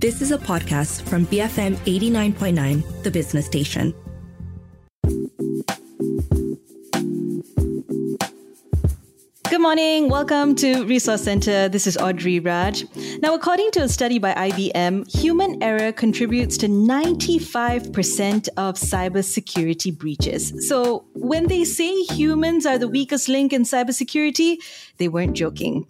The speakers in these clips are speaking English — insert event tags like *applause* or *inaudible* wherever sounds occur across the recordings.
This is a podcast from BFM 89.9, the business station. Good morning. Welcome to Resource Center. This is Audrey Raj. Now, according to a study by IBM, human error contributes to 95% of cybersecurity breaches. So, when they say humans are the weakest link in cybersecurity, they weren't joking.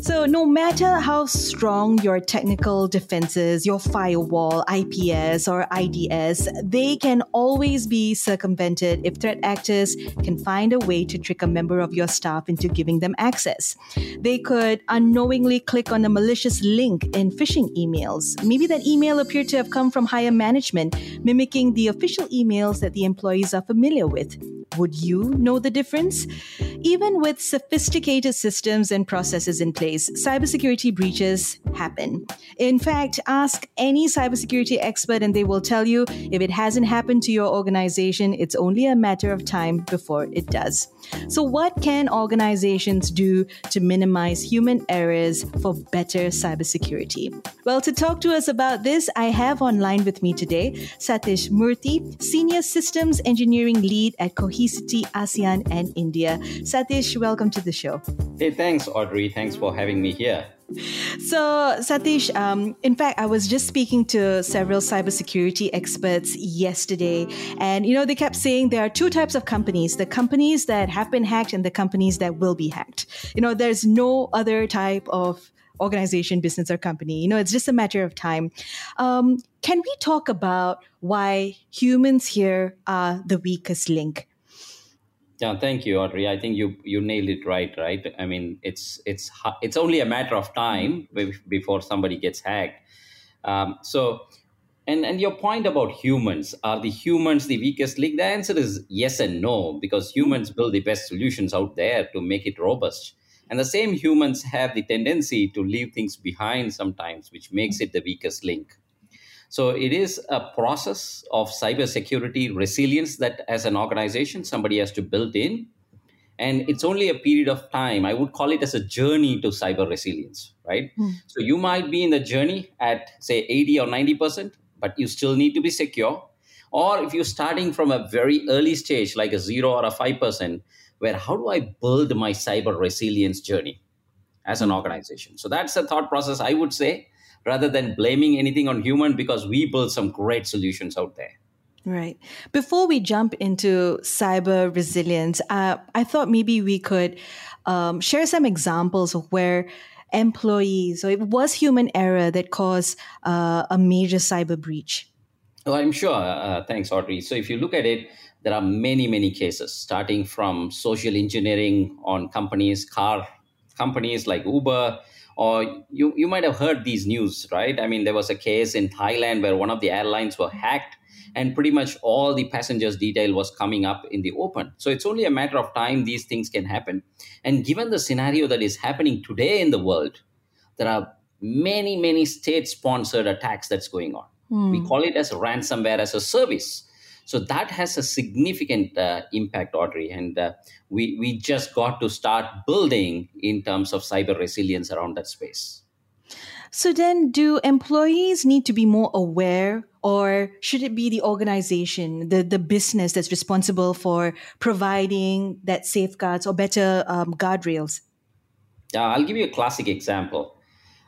So, no matter how strong your technical defenses, your firewall, IPS, or IDS, they can always be circumvented if threat actors can find a way to trick a member of your staff into giving them access. They could unknowingly click on a malicious link in phishing emails. Maybe that email appeared to have come from higher management, mimicking the official emails that the employees are familiar with. Would you know the difference? Even with sophisticated systems and processes in place, cybersecurity breaches happen. In fact, ask any cybersecurity expert and they will tell you if it hasn't happened to your organization, it's only a matter of time before it does. So, what can organizations do to minimize human errors for better cybersecurity? Well, to talk to us about this, I have online with me today Sathish Murthy, Senior Systems Engineering Lead at Cohesity ASEAN and India. Sathish, welcome to the show. Hey, thanks, Audrey. Thanks for having me here. So, Sathish, um, in fact, I was just speaking to several cybersecurity experts yesterday, and you know, they kept saying there are two types of companies the companies that have been hacked and the companies that will be hacked. You know, there's no other type of organization, business, or company. You know, it's just a matter of time. Um, can we talk about why humans here are the weakest link? Yeah, thank you, Audrey. I think you you nailed it right. Right. I mean, it's it's it's only a matter of time before somebody gets hacked. Um, so, and and your point about humans are the humans the weakest link? The answer is yes and no because humans build the best solutions out there to make it robust, and the same humans have the tendency to leave things behind sometimes, which makes it the weakest link. So it is a process of cybersecurity resilience that, as an organization, somebody has to build in. And it's only a period of time. I would call it as a journey to cyber resilience, right? Mm. So you might be in the journey at, say, 80 or 90%, but you still need to be secure. Or if you're starting from a very early stage, like a zero or a 5%, where how do I build my cyber resilience journey as an organization? So that's the thought process I would say rather than blaming anything on human because we build some great solutions out there. Right. Before we jump into cyber resilience, uh, I thought maybe we could um, share some examples of where employees, so it was human error that caused uh, a major cyber breach. Oh, I'm sure. Uh, thanks, Audrey. So if you look at it, there are many, many cases, starting from social engineering on companies, car companies like Uber, or you, you might have heard these news, right? I mean, there was a case in Thailand where one of the airlines were hacked and pretty much all the passengers' detail was coming up in the open. So it's only a matter of time these things can happen. And given the scenario that is happening today in the world, there are many, many state sponsored attacks that's going on. Hmm. We call it as ransomware as a service. So that has a significant uh, impact, Audrey. And uh, we, we just got to start building in terms of cyber resilience around that space. So then, do employees need to be more aware, or should it be the organization, the, the business that's responsible for providing that safeguards or better um, guardrails? Yeah, I'll give you a classic example.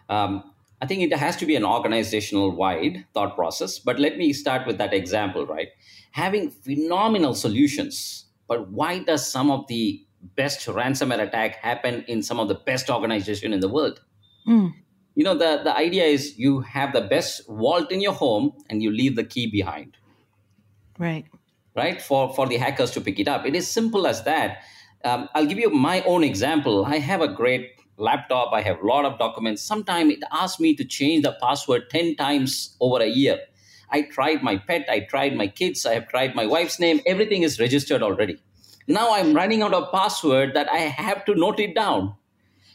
Um, I think it has to be an organizational wide thought process, but let me start with that example, right? having phenomenal solutions. But why does some of the best ransomware attack happen in some of the best organization in the world? Mm. You know, the, the idea is you have the best vault in your home and you leave the key behind. Right. Right? For, for the hackers to pick it up. It is simple as that. Um, I'll give you my own example. I have a great laptop. I have a lot of documents. Sometimes it asks me to change the password 10 times over a year. I tried my pet, I tried my kids, I have tried my wife's name, everything is registered already. Now I'm running out of password that I have to note it down.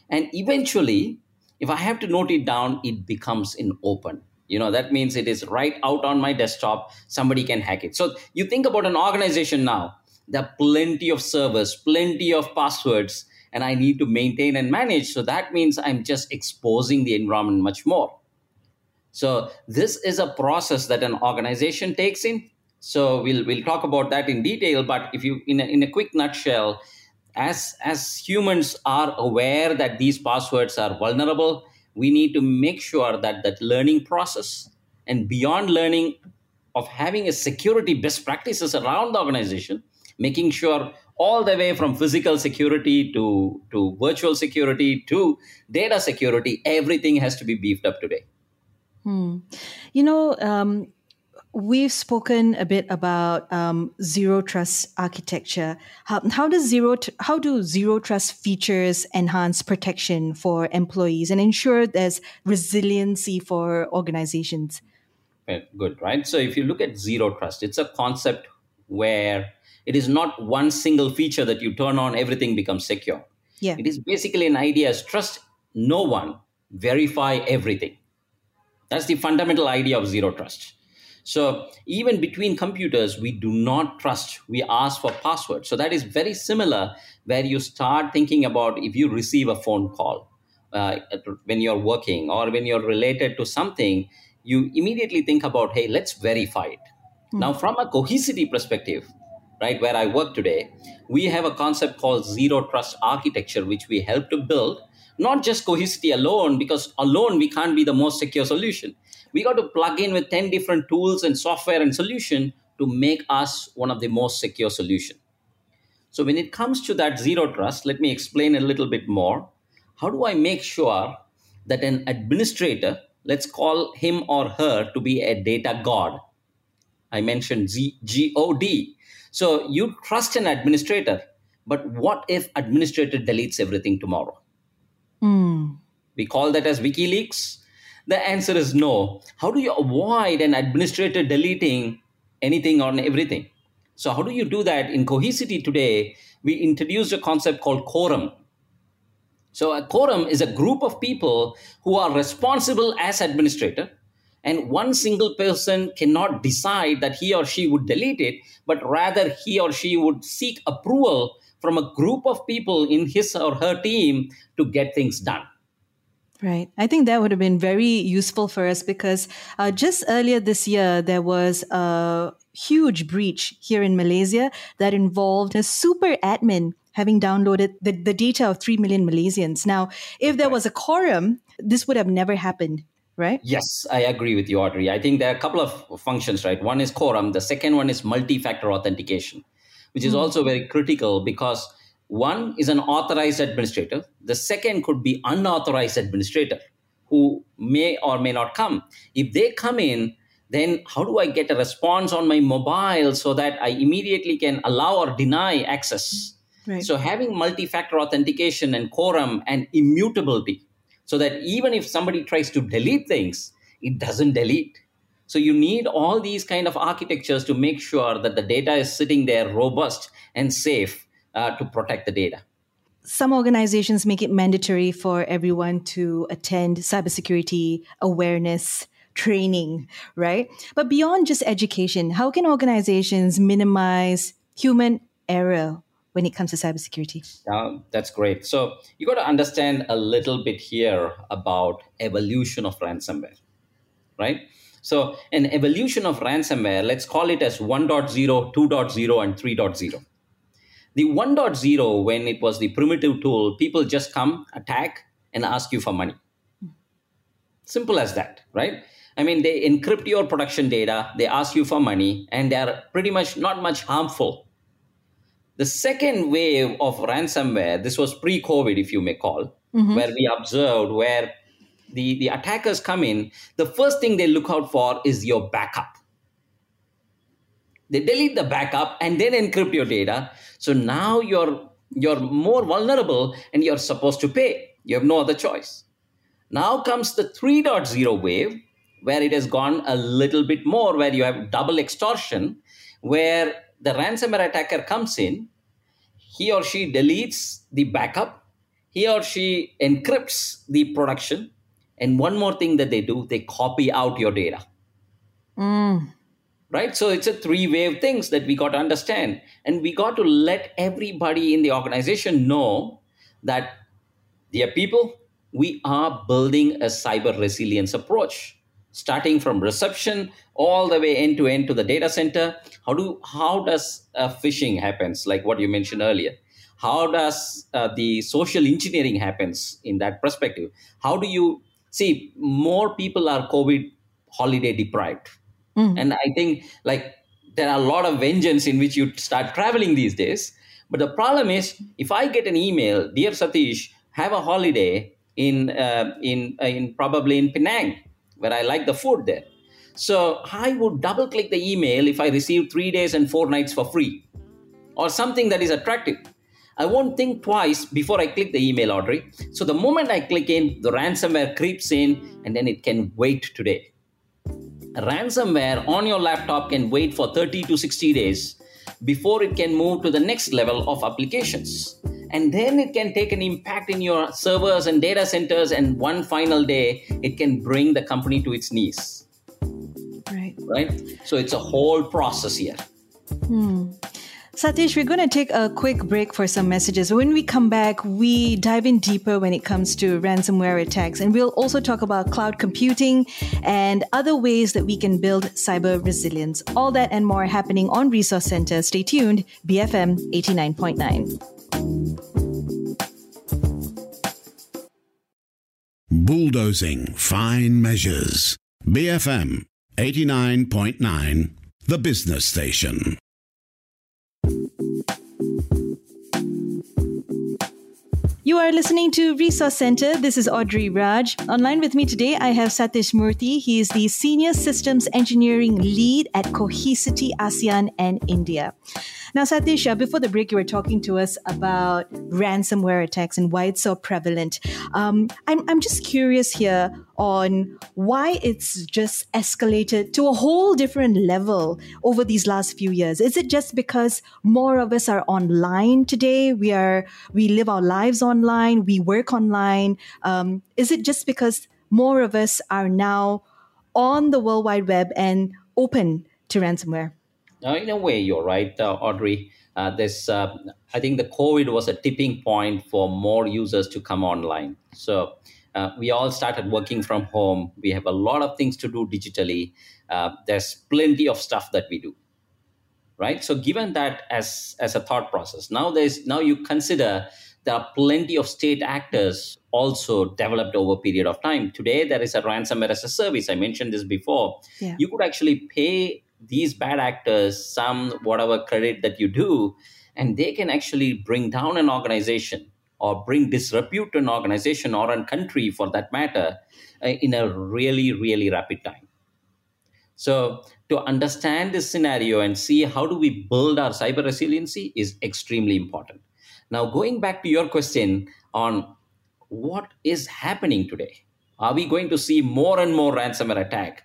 And eventually, if I have to note it down, it becomes in open. You know, that means it is right out on my desktop. Somebody can hack it. So you think about an organization now. There are plenty of servers, plenty of passwords, and I need to maintain and manage. So that means I'm just exposing the environment much more. So this is a process that an organization takes in. So we'll we'll talk about that in detail. But if you in a, in a quick nutshell, as as humans are aware that these passwords are vulnerable, we need to make sure that that learning process and beyond learning of having a security best practices around the organization, making sure all the way from physical security to, to virtual security to data security, everything has to be beefed up today. Hmm. You know, um, we've spoken a bit about um, zero trust architecture. How, how does zero t- how do zero trust features enhance protection for employees and ensure there's resiliency for organizations? Good, right? So if you look at zero trust, it's a concept where it is not one single feature that you turn on, everything becomes secure. Yeah. It is basically an idea as trust no one, verify everything. That's the fundamental idea of zero trust. So even between computers, we do not trust. We ask for passwords. So that is very similar where you start thinking about if you receive a phone call uh, when you're working or when you're related to something, you immediately think about, hey, let's verify it. Mm. Now, from a cohesity perspective, right, where I work today, we have a concept called zero trust architecture, which we help to build, not just cohesity alone, because alone we can't be the most secure solution. We got to plug in with 10 different tools and software and solution to make us one of the most secure solution. So when it comes to that zero trust, let me explain a little bit more. How do I make sure that an administrator let's call him or her to be a data god. I mentioned G- G-O-D. So you trust an administrator, but what if administrator deletes everything tomorrow? Mm. We call that as WikiLeaks. The answer is no. How do you avoid an administrator deleting anything on everything? So how do you do that in Cohesity today? We introduced a concept called quorum. So a quorum is a group of people who are responsible as administrator and one single person cannot decide that he or she would delete it but rather he or she would seek approval from a group of people in his or her team to get things done Right. I think that would have been very useful for us because uh, just earlier this year, there was a huge breach here in Malaysia that involved a super admin having downloaded the, the data of 3 million Malaysians. Now, if there was a quorum, this would have never happened, right? Yes, I agree with you, Audrey. I think there are a couple of functions, right? One is quorum, the second one is multi factor authentication, which is mm. also very critical because one is an authorized administrator, the second could be unauthorized administrator who may or may not come. If they come in, then how do I get a response on my mobile so that I immediately can allow or deny access? Right. So having multi-factor authentication and quorum and immutability, so that even if somebody tries to delete things, it doesn't delete. So you need all these kind of architectures to make sure that the data is sitting there robust and safe uh, to protect the data. Some organizations make it mandatory for everyone to attend cybersecurity awareness training, right? But beyond just education, how can organizations minimize human error when it comes to cybersecurity? Uh, that's great. So you got to understand a little bit here about evolution of ransomware, right? So an evolution of ransomware, let's call it as 1.0, 2.0, and 3.0. The 1.0, when it was the primitive tool, people just come, attack, and ask you for money. Simple as that, right? I mean, they encrypt your production data, they ask you for money, and they're pretty much not much harmful the second wave of ransomware, this was pre COVID, if you may call, mm-hmm. where we observed where the, the attackers come in, the first thing they look out for is your backup. They delete the backup and then encrypt your data. So now you're you're more vulnerable and you're supposed to pay. You have no other choice. Now comes the 3.0 wave, where it has gone a little bit more, where you have double extortion, where the ransomware attacker comes in, he or she deletes the backup, he or she encrypts the production, and one more thing that they do, they copy out your data. Mm. Right? So it's a three wave things that we got to understand. And we got to let everybody in the organization know that, dear people, we are building a cyber resilience approach. Starting from reception all the way end to end to the data center. How do how does uh, phishing happens? Like what you mentioned earlier. How does uh, the social engineering happens in that perspective? How do you see more people are COVID holiday deprived, mm. and I think like there are a lot of vengeance in which you start traveling these days. But the problem is, if I get an email, dear Sathish, have a holiday in uh, in uh, in probably in Penang, where I like the food there. So I would double click the email if I receive three days and four nights for free, or something that is attractive. I won't think twice before I click the email, Audrey. So the moment I click in, the ransomware creeps in, and then it can wait today. Ransomware on your laptop can wait for 30 to 60 days before it can move to the next level of applications and then it can take an impact in your servers and data centers and one final day it can bring the company to its knees right right so it's a whole process here hmm. Sathish, we're going to take a quick break for some messages. When we come back, we dive in deeper when it comes to ransomware attacks. And we'll also talk about cloud computing and other ways that we can build cyber resilience. All that and more happening on Resource Center. Stay tuned, BFM 89.9. Bulldozing fine measures. BFM 89.9, the business station. You are listening to Resource Center. This is Audrey Raj. Online with me today, I have Sathish Murthy. He is the Senior Systems Engineering Lead at Cohesity ASEAN and India. Now, Sathish, before the break, you were talking to us about ransomware attacks and why it's so prevalent. Um, I'm, I'm just curious here on why it's just escalated to a whole different level over these last few years. Is it just because more of us are online today? We are we live our lives online, we work online. Um, is it just because more of us are now on the World Wide Web and open to ransomware? Uh, in a way, you're right, uh, Audrey. Uh, this, uh, I think, the COVID was a tipping point for more users to come online. So uh, we all started working from home. We have a lot of things to do digitally. Uh, there's plenty of stuff that we do, right? So given that as as a thought process, now there's now you consider there are plenty of state actors also developed over a period of time. Today, there is a ransomware as a service. I mentioned this before. Yeah. You could actually pay these bad actors some whatever credit that you do and they can actually bring down an organization or bring disrepute to an organization or a country for that matter uh, in a really really rapid time. So to understand this scenario and see how do we build our cyber resiliency is extremely important. Now going back to your question on what is happening today are we going to see more and more ransomware attack?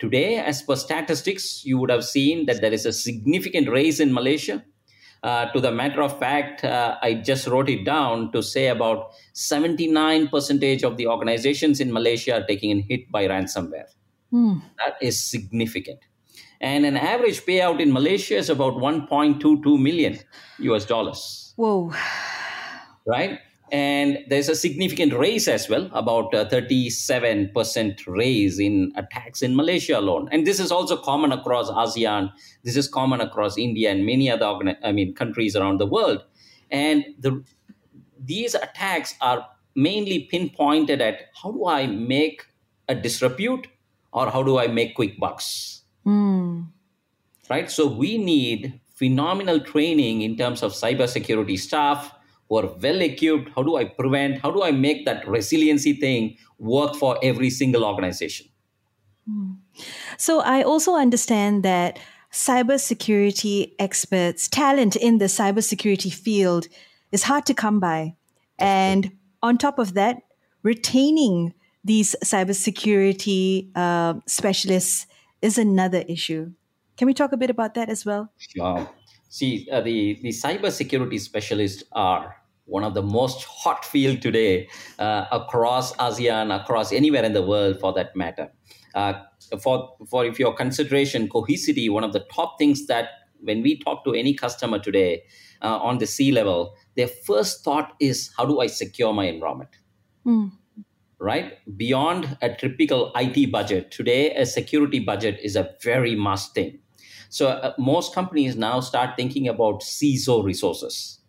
Today, as per statistics, you would have seen that there is a significant rise in Malaysia. Uh, to the matter of fact, uh, I just wrote it down to say about 79% of the organizations in Malaysia are taking a hit by ransomware. Hmm. That is significant. And an average payout in Malaysia is about 1.22 million US dollars. Whoa. Right? And there's a significant raise as well, about a 37% raise in attacks in Malaysia alone. And this is also common across ASEAN. This is common across India and many other I mean, countries around the world. And the, these attacks are mainly pinpointed at how do I make a disrepute or how do I make quick bucks? Mm. Right? So we need phenomenal training in terms of cybersecurity staff who are well equipped how do i prevent how do i make that resiliency thing work for every single organization? Hmm. so i also understand that cybersecurity experts talent in the cybersecurity field is hard to come by. And on top of that retaining these cybersecurity uh, specialists is another issue. Can we talk a bit about that as well? Sure See, uh, the, the cybersecurity specialists are one of the most hot field today uh, across ASEAN, across anywhere in the world for that matter. Uh, for, for if your consideration, cohesity, one of the top things that when we talk to any customer today uh, on the C level, their first thought is, how do I secure my environment? Mm. right? Beyond a typical IT budget, today a security budget is a very must thing. So uh, most companies now start thinking about CISO resources,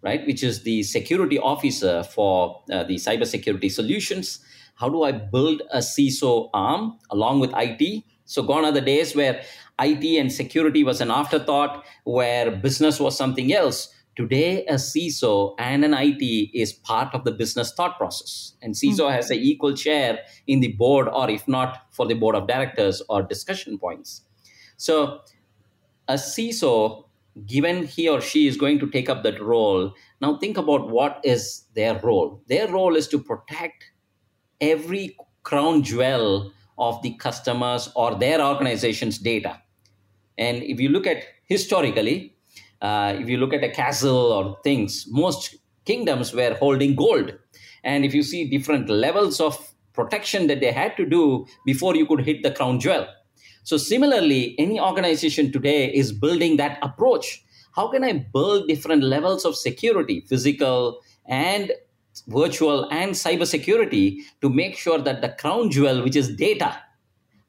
right? Which is the security officer for uh, the cybersecurity solutions. How do I build a CISO arm along with IT? So gone are the days where IT and security was an afterthought, where business was something else. Today, a CISO and an IT is part of the business thought process. And CISO mm-hmm. has an equal share in the board, or if not, for the board of directors or discussion points. So, a CISO, given he or she is going to take up that role, now think about what is their role. Their role is to protect every crown jewel of the customers or their organization's data. And if you look at historically, uh, if you look at a castle or things, most kingdoms were holding gold. And if you see different levels of protection that they had to do before you could hit the crown jewel. So, similarly, any organization today is building that approach. How can I build different levels of security, physical and virtual and cyber security, to make sure that the crown jewel, which is data,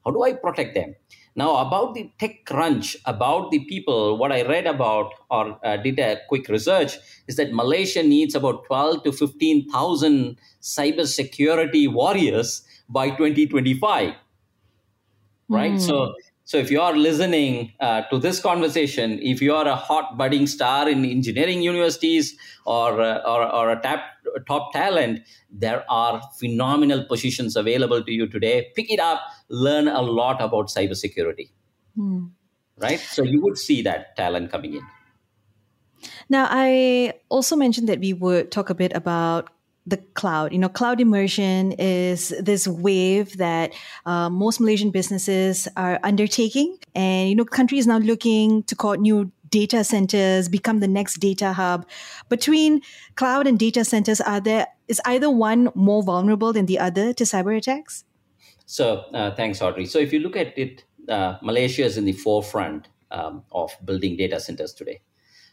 how do I protect them? Now, about the tech crunch, about the people, what I read about or uh, did a quick research is that Malaysia needs about 12 to 15,000 cybersecurity warriors by 2025. Right? Mm. So, so if you are listening uh, to this conversation, if you are a hot budding star in engineering universities or, uh, or, or a tap, top talent, there are phenomenal positions available to you today. Pick it up, learn a lot about cybersecurity. Hmm. Right? So you would see that talent coming in. Now, I also mentioned that we would talk a bit about the cloud. You know, cloud immersion is this wave that uh, most Malaysian businesses are undertaking. And, you know, countries now looking to call new data centers, become the next data hub. Between cloud and data centers, are there is either one more vulnerable than the other to cyber attacks? So, uh, thanks, Audrey. So, if you look at it, uh, Malaysia is in the forefront um, of building data centers today.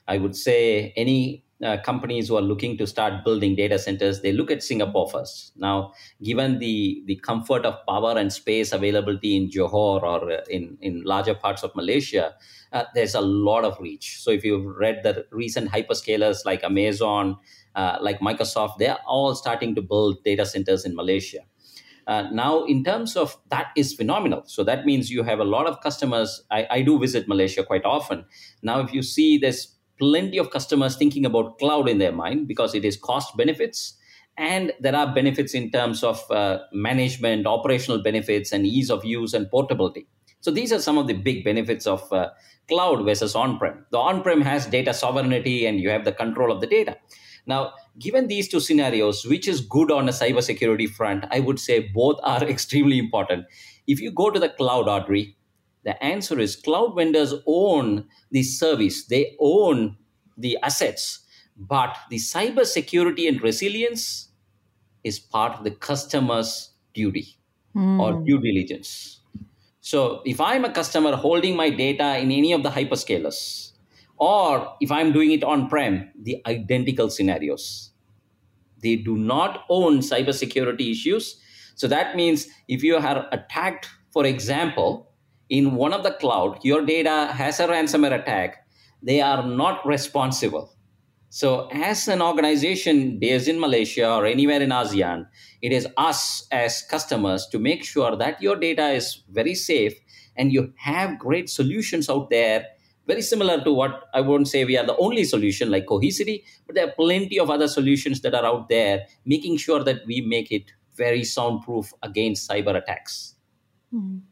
I would say any uh, companies who are looking to start building data centers, they look at Singapore first. Now, given the, the comfort of power and space availability in Johor or uh, in, in larger parts of Malaysia, uh, there's a lot of reach. So, if you've read the recent hyperscalers like Amazon, uh, like Microsoft, they're all starting to build data centers in Malaysia. Uh, now, in terms of that is phenomenal. So that means you have a lot of customers. I, I do visit Malaysia quite often. Now, if you see there's plenty of customers thinking about cloud in their mind because it is cost benefits. And there are benefits in terms of uh, management operational benefits and ease of use and portability. So these are some of the big benefits of uh, cloud versus on-prem. The on-prem has data sovereignty and you have the control of the data. Now given these two scenarios which is good on a cybersecurity front i would say both are *laughs* extremely important. If you go to the cloud audrey the answer is cloud vendors own the service, they own the assets, but the cyber security and resilience is part of the customer's duty mm. or due diligence. So if I'm a customer holding my data in any of the hyperscalers, or if I'm doing it on prem, the identical scenarios. They do not own cybersecurity issues. So that means if you are attacked, for example, in one of the cloud, your data has a ransomware attack, they are not responsible. So, as an organization based in Malaysia or anywhere in ASEAN, it is us as customers to make sure that your data is very safe and you have great solutions out there, very similar to what I won't say we are the only solution like Cohesity, but there are plenty of other solutions that are out there, making sure that we make it very soundproof against cyber attacks. Mm-hmm.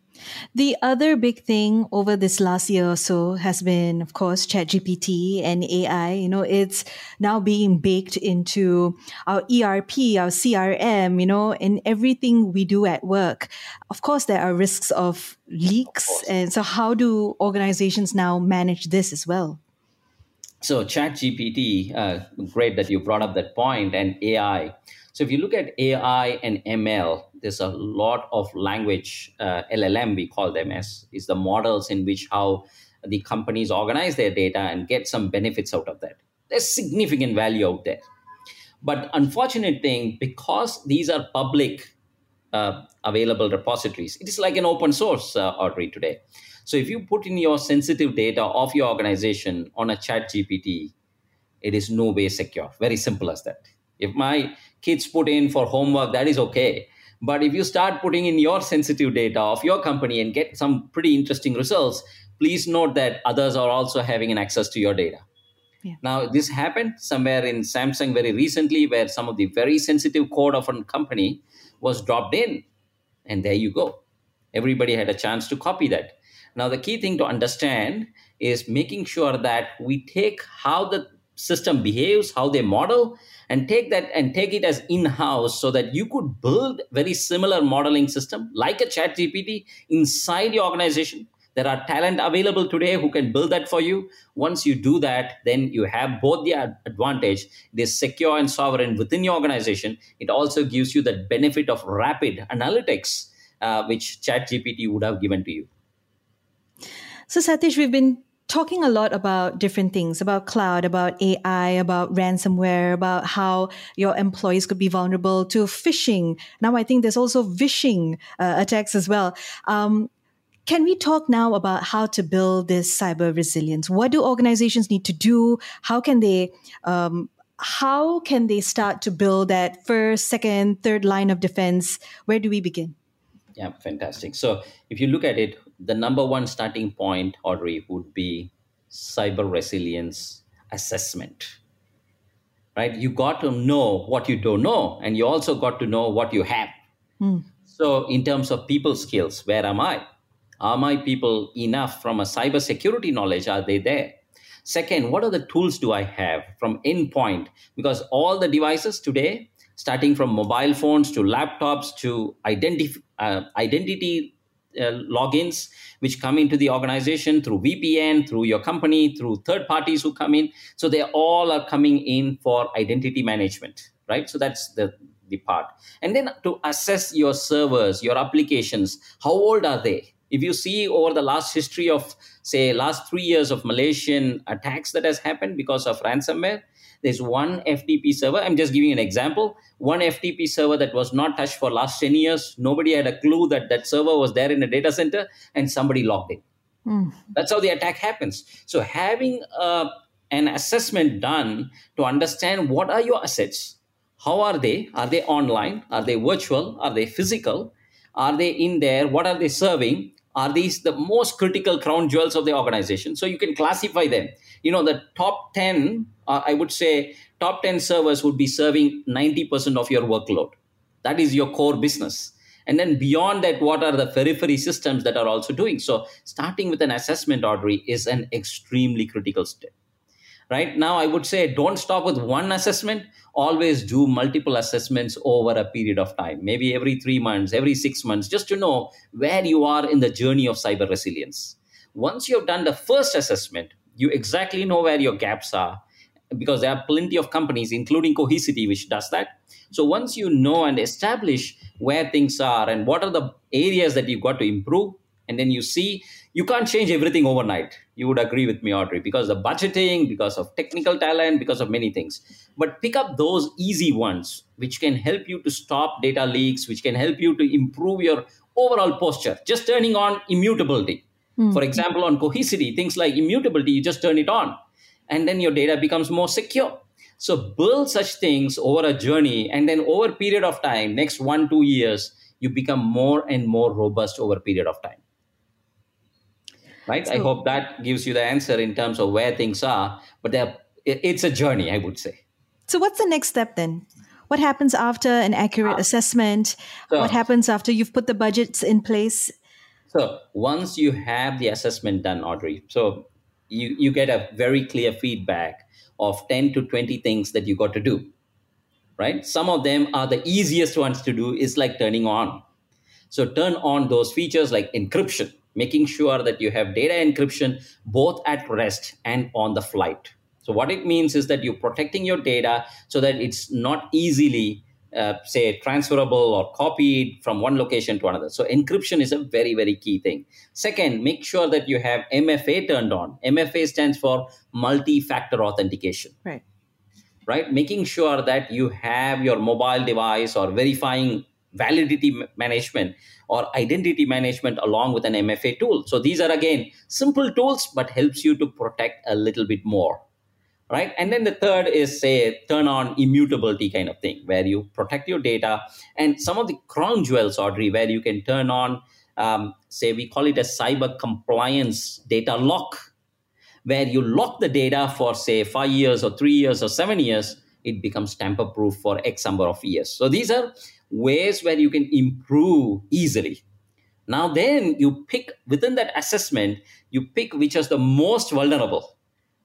The other big thing over this last year or so has been, of course, ChatGPT and AI. You know, it's now being baked into our ERP, our CRM, you know, in everything we do at work. Of course, there are risks of leaks. And so, how do organizations now manage this as well? So, ChatGPT, uh, great that you brought up that point, and AI. So, if you look at AI and ML, there's a lot of language uh, llm we call them as is the models in which how the companies organize their data and get some benefits out of that there's significant value out there But unfortunate thing, because these are public uh, available repositories, it is like an open source, uh, Audrey, today. So if you put in your sensitive data of your organization on a chat GPT, it is no way secure. Very simple as that. If my kids put in for homework, that is okay. But if you start putting in your sensitive data of your company and get some pretty interesting results, please note that others are also having an access to your data. Yeah. Now, this happened somewhere in Samsung very recently, where some of the very sensitive code of a company was dropped in. And there you go. Everybody had a chance to copy that. Now, the key thing to understand is making sure that we take how the system behaves, how they model, and take that and take it as in-house so that you could build very similar modeling system like a chat gpt inside your organization. There are talent available today who can build that for you. Once you do that then you have both the advantage it is secure and sovereign within your organization. It also gives you the benefit of rapid analytics uh, which chat gpt would have given to you. So sathish we've been talking a lot about different things about cloud, about AI, about ransomware, about how your employees could be vulnerable to phishing. Now, I think there's also vishing uh, attacks as well. Um, can we talk now about how to build this cyber resilience? What do organizations need to do? How can they um, how can they start to build that first, second, third line of defense? Where do we begin? Yeah, fantastic. So if you look at it, the number one starting point, Audrey, would be cyber resilience assessment. Right? You got to know what you don't know, and you also got to know what you have. Mm. So, in terms of people skills, where am I? Are my people enough from a cyber security knowledge? Are they there? Second, what are the tools do I have from endpoint? Because all the devices today, starting from mobile phones to laptops to identity, uh, identity uh, logins which come into the organization through VPN, through your company, through third parties who come in. So they all are coming in for identity management, right? So that's the the part. And then to assess your servers, your applications, how old are they? If you see over the last history of, say, last three years of Malaysian attacks that has happened because of ransomware, there's one FTP server. I'm just giving an example. One FTP server that was not touched for last 10 years. Nobody had a clue that that server was there in a data center and somebody logged in. Mm. That's how the attack happens. So having uh, an assessment done to understand what are your assets, how are they? Are they online? Are they virtual? Are they physical? Are they in there? What are they serving? Are these the most critical crown jewels of the organization? So you can classify them. You know, the top 10 uh, I would say top 10 servers would be serving 90% of your workload. That is your core business. And then beyond that, what are the periphery systems that are also doing? So starting with an assessment, Audrey, is an extremely critical step. Right now, I would say don't stop with one assessment. Always do multiple assessments over a period of time, maybe every three months, every six months, just to know where you are in the journey of cyber resilience. Once you have done the first assessment, you exactly know where your gaps are because there are plenty of companies, including Cohesity, which does that. So once you know and establish where things are and what are the areas that you've got to improve, and then you see you can't change everything overnight. You would agree with me, Audrey, because of budgeting, because of technical talent, because of many things. But pick up those easy ones, which can help you to stop data leaks, which can help you to improve your overall posture. Just turning on immutability. Mm. For example, on Cohesity, things like immutability, you just turn it on and then your data becomes more secure so build such things over a journey and then over a period of time next one two years you become more and more robust over a period of time right? So, i hope that gives you the answer in terms of where things are but it's a journey i would say. So what's the next step then? What happens after an accurate uh, assessment? So, what happens after you've put the budgets in place? So once you have the assessment done audrey so you, you get a very clear feedback of 10 to 20 things that you got to do right? Some of them are the easiest ones to do. Is like turning on. So turn on those features like encryption making sure that you have data encryption both at rest and on the flight. So what it means is that you're protecting your data so that it's not easily uh, say transferable or copied from one location to another. So encryption is a very very key thing. Second make sure that you have mfa turned on. Mfa stands for multi-factor authentication. Right. Right? Making sure that you have your mobile device or verifying validity management or identity management along with an MFA tool. So these are again simple tools, but helps you to protect a little bit more right? And then the third is say turn on immutability kind of thing, where you protect your data. And some of the crown jewels, Audrey, where you can turn on, um, say we call it a cyber compliance data lock, where you lock the data for say five years or three years or seven years, it becomes tamper proof for X number of years. So these are ways where you can improve easily. Now, then you pick within that assessment, you pick which is the most vulnerable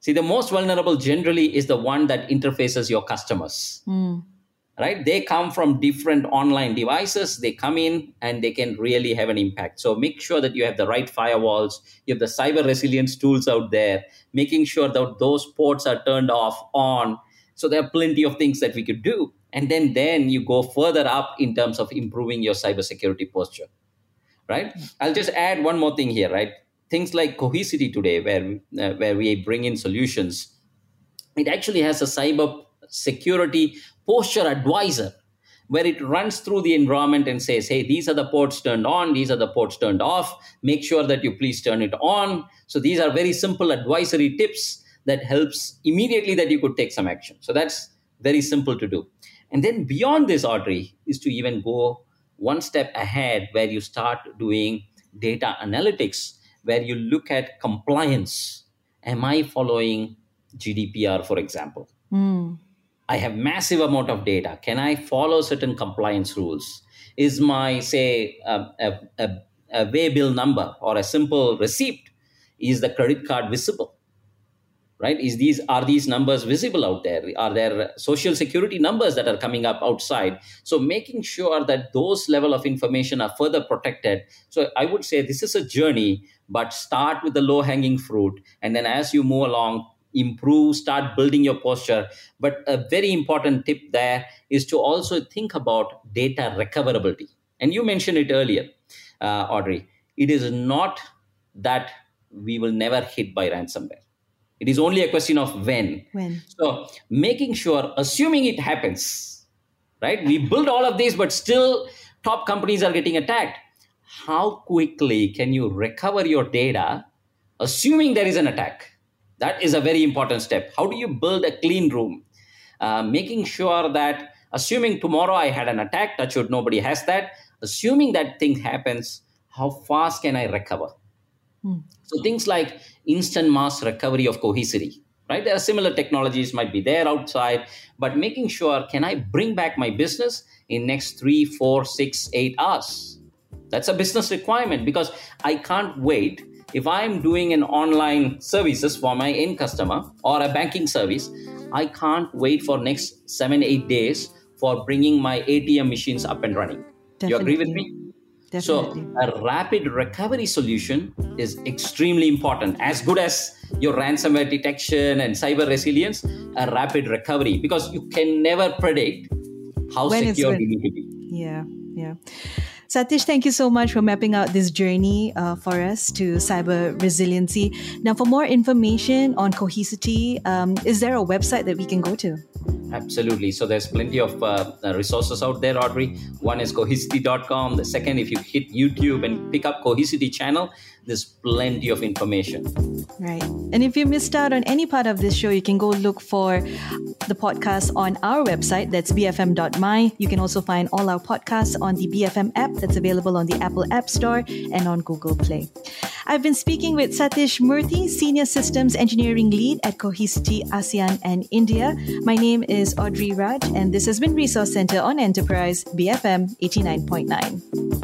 See, the most vulnerable generally is the one that interfaces your customers. Mm. Right? They come from different online devices. They come in and they can really have an impact. So make sure that you have the right firewalls, you have the cyber resilience tools out there, making sure that those ports are turned off, on. So there are plenty of things that we could do. And then then you go further up in terms of improving your cybersecurity posture. Right? I'll just add one more thing here, right? things like Cohesity today, where uh, where we bring in solutions, it actually has a cyber security posture advisor where it runs through the environment and says, hey, these are the ports turned on, these are the ports turned off. Make sure that you please turn it on. So these are very simple advisory tips that helps immediately that you could take some action. So that's very simple to do. And then beyond this, Audrey, is to even go one step ahead where you start doing data analytics where you look at compliance. Am I following GDPR, for example? Mm. I have massive amount of data. Can I follow certain compliance rules? Is my say a, a, a, a way bill number or a simple receipt is the credit card visible? Right? Is these are these numbers visible out there? Are there social security numbers that are coming up outside? So making sure that those level of information are further protected. So i would say this is a journey but start with the low hanging fruit. And then as you move along improve start building your posture. But a very important tip there is to also think about data recoverability. And you mentioned it earlier uh, audrey. It is not that we will never hit by ransomware it is only a question of when. When. So making sure, assuming it happens, right? We build all of these, but still top companies are getting attacked. How quickly can you recover your data, assuming there is an attack? That is a very important step. How do you build a clean room? Uh, making sure that, assuming tomorrow I had an attack, touch wood, nobody has that. Assuming that thing happens, how fast can I recover? Hmm. So things like instant mass recovery of cohesity, right? There are similar technologies might be there outside, but making sure can I bring back my business in next three, four, six, eight hours? That's a business requirement because I can't wait. If I'm doing an online services for my end customer or a banking service, I can't wait for next seven, eight days for bringing my ATM machines up and running. Definitely. You agree with me? Definitely. So, a rapid recovery solution is extremely important. As good as your ransomware detection and cyber resilience, a rapid recovery because you can never predict how when secure you need to be. Yeah, yeah. Sathish, thank you so much for mapping out this journey uh, for us to cyber resiliency. Now, for more information on Cohesity, um, is there a website that we can go to? Absolutely. So there's plenty of uh, uh, resources out there, Audrey. One is cohesity.com. The second, if you hit YouTube and pick up Cohesity channel, there's plenty of information. Right. And if you missed out on any part of this show, you can go look for the podcast on our website. That's bfm.my. You can also find all our podcasts on the BFM app that's available on the Apple App Store and on Google Play. I've been speaking with Sathish Murthy, Senior Systems Engineering Lead at Cohesity ASEAN and India. My name is Audrey Raj, and this has been Resource Center on Enterprise BFM 89.9.